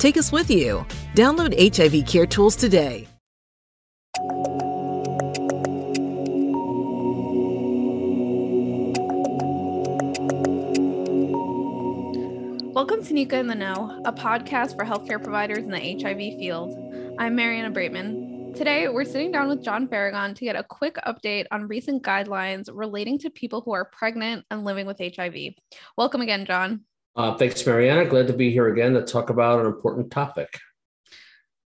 Take us with you. Download HIV Care Tools today. Welcome to NECA in the Know, a podcast for healthcare providers in the HIV field. I'm Mariana Braitman. Today, we're sitting down with John Barragon to get a quick update on recent guidelines relating to people who are pregnant and living with HIV. Welcome again, John. Uh, thanks, Mariana. Glad to be here again to talk about an important topic.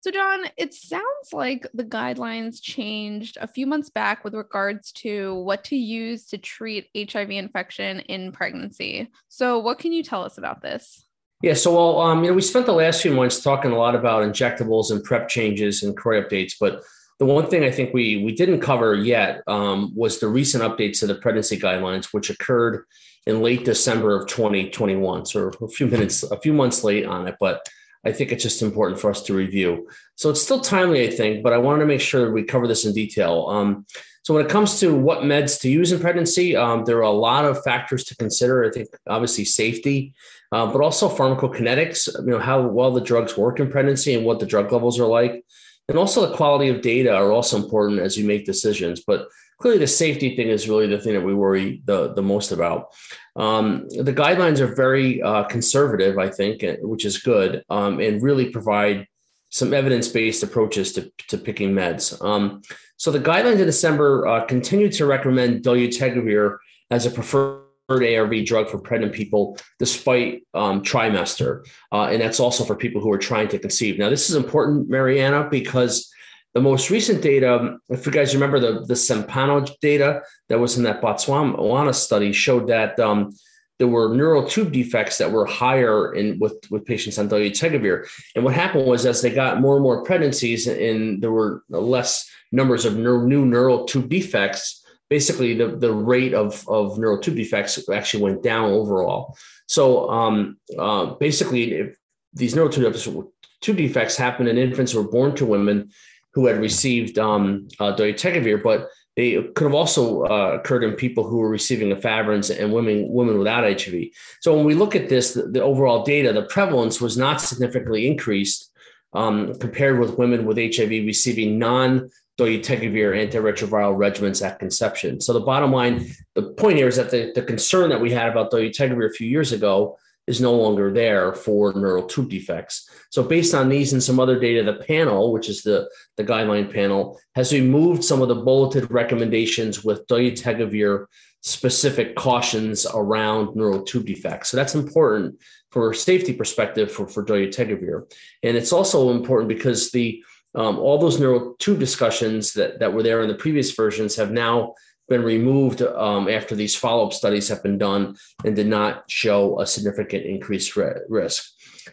So, John, it sounds like the guidelines changed a few months back with regards to what to use to treat HIV infection in pregnancy. So, what can you tell us about this? Yeah, so well, um, you know, we spent the last few months talking a lot about injectables and PrEP changes and CROI updates, but the one thing I think we we didn't cover yet um, was the recent updates to the pregnancy guidelines, which occurred in late December of 2021. So a few minutes, a few months late on it, but I think it's just important for us to review. So it's still timely, I think, but I wanted to make sure we cover this in detail. Um, so when it comes to what meds to use in pregnancy, um, there are a lot of factors to consider. I think obviously safety, uh, but also pharmacokinetics. You know how well the drugs work in pregnancy and what the drug levels are like, and also the quality of data are also important as you make decisions. But clearly the safety thing is really the thing that we worry the, the most about. Um, the guidelines are very uh, conservative, I think, which is good, um, and really provide some evidence-based approaches to, to picking meds. Um, so the guidelines in December uh, continue to recommend dolutegravir as a preferred ARV drug for pregnant people despite um, trimester. Uh, and that's also for people who are trying to conceive. Now, this is important, Mariana, because the most recent data, if you guys remember the, the Tsepamo data that was in that Botswana study, showed that um, there were neural tube defects that were higher in with, with patients on dolutegravir. And what happened was as they got more and more pregnancies and there were less numbers of new neural tube defects, basically the, the rate of, of neural tube defects actually went down overall. So um, uh, basically, if these neural tube defects happen in infants who were born to women, who had received um, uh, dolutegravir, but they could have also uh, occurred in people who were receiving efavirenz and women women without HIV. So when we look at this, the, the overall data, the prevalence was not significantly increased um, compared with women with HIV receiving non dolutegravir antiretroviral regimens at conception. So the bottom line, the point here is that the, the concern that we had about dolutegravir a few years ago is no longer there for neural tube defects. So based on these and some other data, the panel, which is the, the guideline panel, has removed some of the bulleted recommendations with dolutegravir specific cautions around neural tube defects. So that's important for safety perspective for, for dolutegravir. And it's also important because the um, all those neural tube discussions that, that were there in the previous versions have now been removed um, after these follow-up studies have been done and did not show a significant increased risk.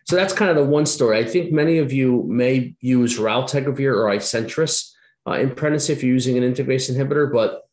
So that's kind of the one story. I think many of you may use raltegravir or Isentress uh, in pregnancy if you're using an integrase inhibitor, but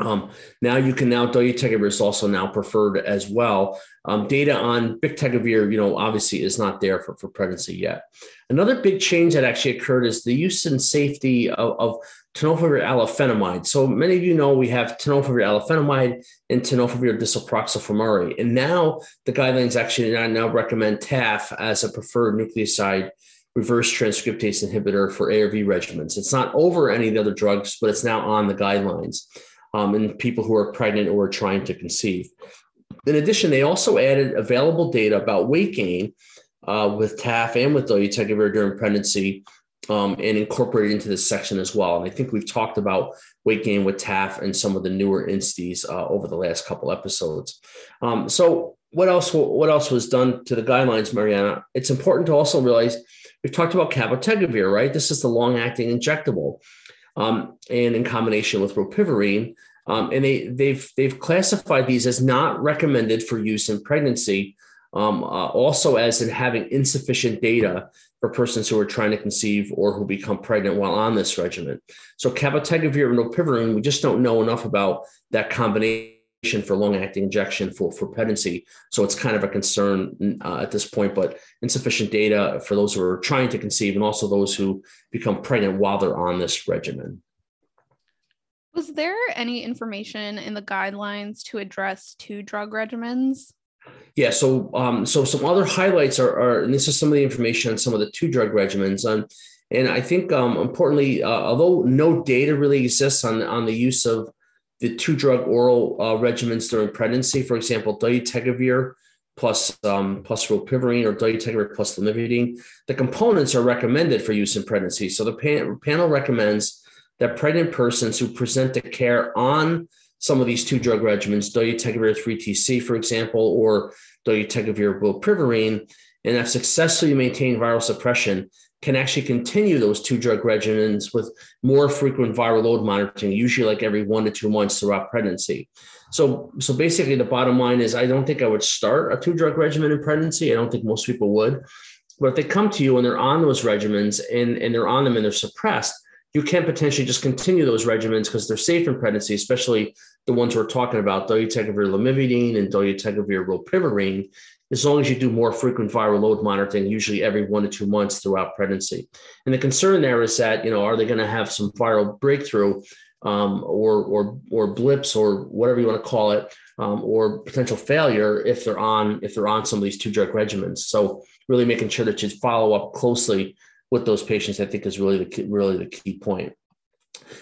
um, now you can now dolutegravir is also now preferred as well. Um, data on bictegravir, you know, obviously is not there for, for pregnancy yet. Another big change that actually occurred is the use and safety of, of tenofovir alafenamide. So many of you know we have tenofovir alafenamide and tenofovir disoproxil fumarate. And now the guidelines actually now recommend TAF as a preferred nucleoside reverse transcriptase inhibitor for ARV regimens. It's not over any of the other drugs, but it's now on the guidelines um, in people who are pregnant or are trying to conceive. In addition, they also added available data about weight gain uh, with TAF and with dolutegravir during pregnancy um, and incorporated into this section as well. And I think we've talked about weight gain with TAF and some of the newer insties uh, over the last couple episodes. Um, so what else? What else was done to the guidelines, Mariana? It's important to also realize we've talked about cabotegravir, right? This is the long-acting injectable, um, and in combination with rilpivirine. Um, and they, they've they've classified these as not recommended for use in pregnancy, um, uh, also as in having insufficient data for persons who are trying to conceive or who become pregnant while on this regimen. So cabotegravir and rilpivirine, we just don't know enough about that combination for long-acting injection for, for pregnancy. So it's kind of a concern uh, at this point, but insufficient data for those who are trying to conceive and also those who become pregnant while they're on this regimen. Was there any information in the guidelines to address two drug regimens? Yeah, so um, so some other highlights are, are, and this is some of the information on some of the two drug regimens. Um, and I think um, importantly, uh, although no data really exists on on the use of the two drug oral uh, regimens during pregnancy, for example, dolutegravir plus um, plus rilpivirine or dolutegravir plus lamivudine, the components are recommended for use in pregnancy. So the pan- panel recommends that pregnant persons who present to care on some of these two drug regimens, dolutegravir 3TC, for example, or dolutegravir rilpivirine, and have successfully maintained viral suppression, can actually continue those two drug regimens with more frequent viral load monitoring, usually like every one to two months throughout pregnancy. So, so basically, the bottom line is I don't think I would start a two drug regimen in pregnancy. I don't think most people would. But if they come to you and they're on those regimens and, and they're on them and they're suppressed, you can potentially just continue those regimens because they're safe in pregnancy, especially the ones we're talking about, dolutegravir lamivudine and dolutegravir rilpivirine, as long as you do more frequent viral load monitoring, usually every one to two months throughout pregnancy. And the concern there is that, you know, are they going to have some viral breakthrough um, or, or, or blips or whatever you want to call it, um, or potential failure if they're on, if they're on some of these two drug regimens. So really making sure that you follow up closely with those patients, I think is really the key, really the key point.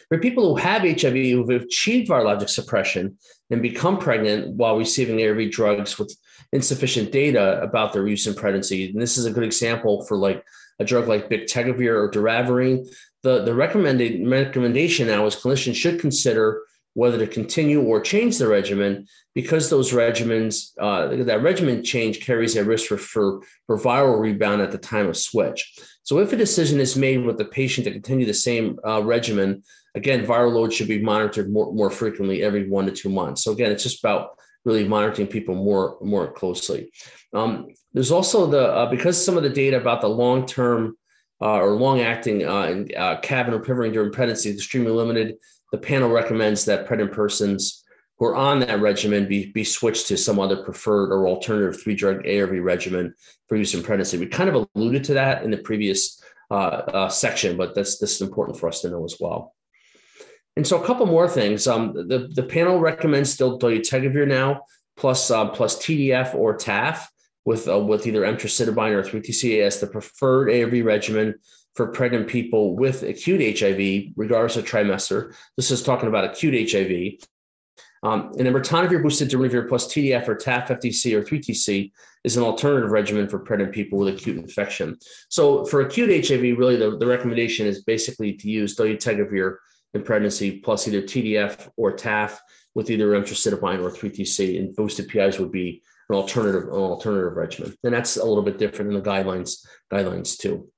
For people who have HIV who've achieved virologic suppression and become pregnant while receiving ARV drugs with insufficient data about their use in pregnancy, and this is a good example for like a drug like bictegravir or doravirine, the, the recommended recommendation now is clinicians should consider whether to continue or change the regimen because those regimens, uh, that regimen change carries a risk for, for, for viral rebound at the time of switch. So if a decision is made with the patient to continue the same uh, regimen, again, viral load should be monitored more, more frequently every one to two months. So again, it's just about really monitoring people more, more closely. Um, there's also the, uh, because some of the data about the long-term uh, or long-acting uh, uh, cabin or pivoting during pregnancy is extremely limited, the panel recommends that pregnant persons who are on that regimen be, be switched to some other preferred or alternative three drug ARV regimen for use in pregnancy. We kind of alluded to that in the previous uh, uh, section, but that's this is important for us to know as well. And so a couple more things. Um, the, the panel recommends still dolutegravir now, plus, uh, plus TDF or TAF with, uh, with either emtricitabine or 3-TCA as the preferred ARV regimen for pregnant people with acute HIV, regardless of trimester. This is talking about acute HIV. Um, and ritonavir boosted darunavir plus TDF or TAF FTC or 3TC is an alternative regimen for pregnant people with acute infection. So for acute HIV, really the, the recommendation is basically to use dolutegravir in pregnancy plus either TDF or TAF with either emtricitabine or 3TC, and boosted PIs would be an alternative an alternative regimen. And that's a little bit different in the guidelines guidelines too.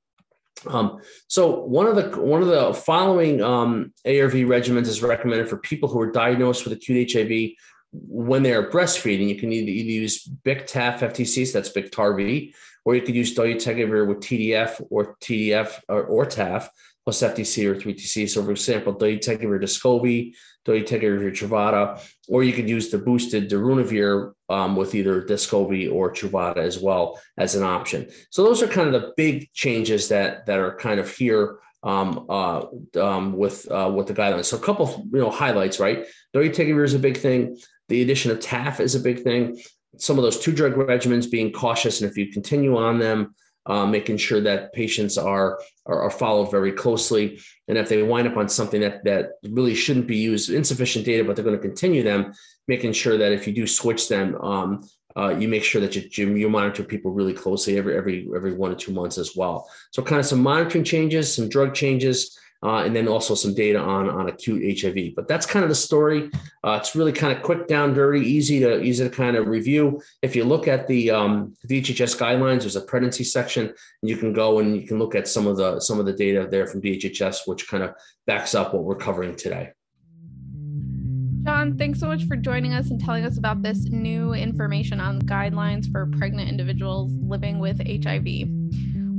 Um, so one of the one of the following um, ARV regimens is recommended for people who are diagnosed with acute HIV when they are breastfeeding. You can either, either use BIC-TAF FTC, so that's Biktarvy, or you could use dolutegravir with TDF or TDF or, or TAF plus FTC or 3TC. So, for example, dolutegravir Descovy, dolutegravir Truvada, or you could use the boosted darunavir um, with either Descovy or Truvada as well as an option. So, those are kind of the big changes that that are kind of here um, uh, um, with uh, with the guidelines. So, a couple of, you know highlights, right? Dolutegravir is a big thing. The addition of TAF is a big thing. Some of those two drug regimens being cautious, and if you continue on them, uh, making sure that patients are, are, are followed very closely, and if they wind up on something that that really shouldn't be used, insufficient data, but they're going to continue them, making sure that if you do switch them, um, uh, you make sure that you, you monitor people really closely every every every one or two months as well. So kind of some monitoring changes, some drug changes, uh, and then also some data on on acute HIV. But that's kind of the story. Uh, it's really kind of quick, down, dirty, easy to easy to kind of review. If you look at the um, DHHS guidelines, there's a pregnancy section, and you can go and you can look at some of the some of the data there from DHHS, which kind of backs up what we're covering today. John, thanks so much for joining us and telling us about this new information on guidelines for pregnant individuals living with HIV.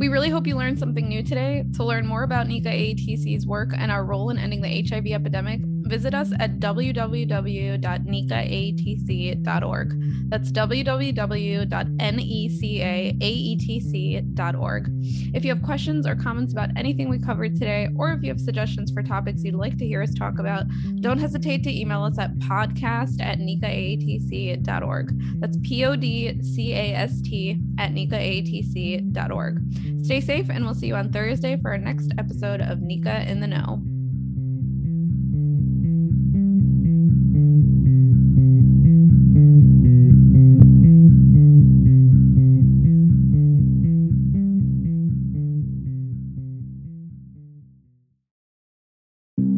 We really hope you learned something new today. To learn more about NECA AETC's work and our role in ending the HIV epidemic, visit us at www.necaatc.org. That's www.necaatc.org. If you have questions or comments about anything we covered today, or if you have suggestions for topics you'd like to hear us talk about, don't hesitate to email us at podcast at necaatc.org. That's P O D C A S T at necaatc.org. Stay safe, and we'll see you on Thursday for our next episode of NECA in the Know.